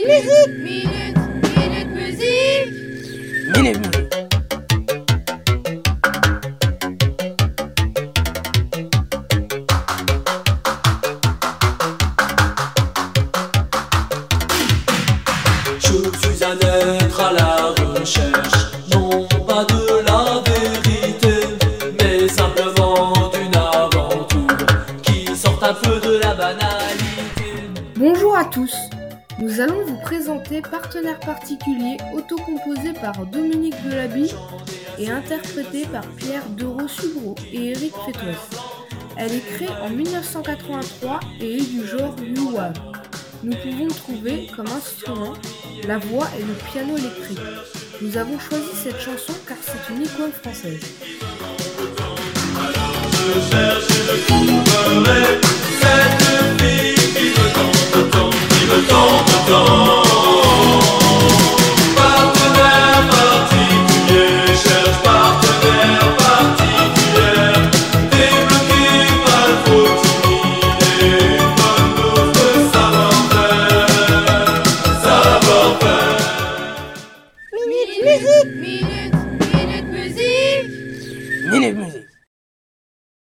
Minute, minute, musique. Je suis un être à la recherche, non pas de la vérité, mais simplement d'une aventure qui sort un peu de la banalité. Bonjour à tous. Nous allons vous présenter Partenaire particulier autocomposé par Dominique Delaby et interprété par Pierre Dereau-Subro et Eric Fétois. Elle est créée en 1983 et est du genre wave. Nous pouvons trouver comme instrument la voix et le piano électrique. Nous avons choisi cette chanson car c'est une icône française. Minute musique. Minute Musique.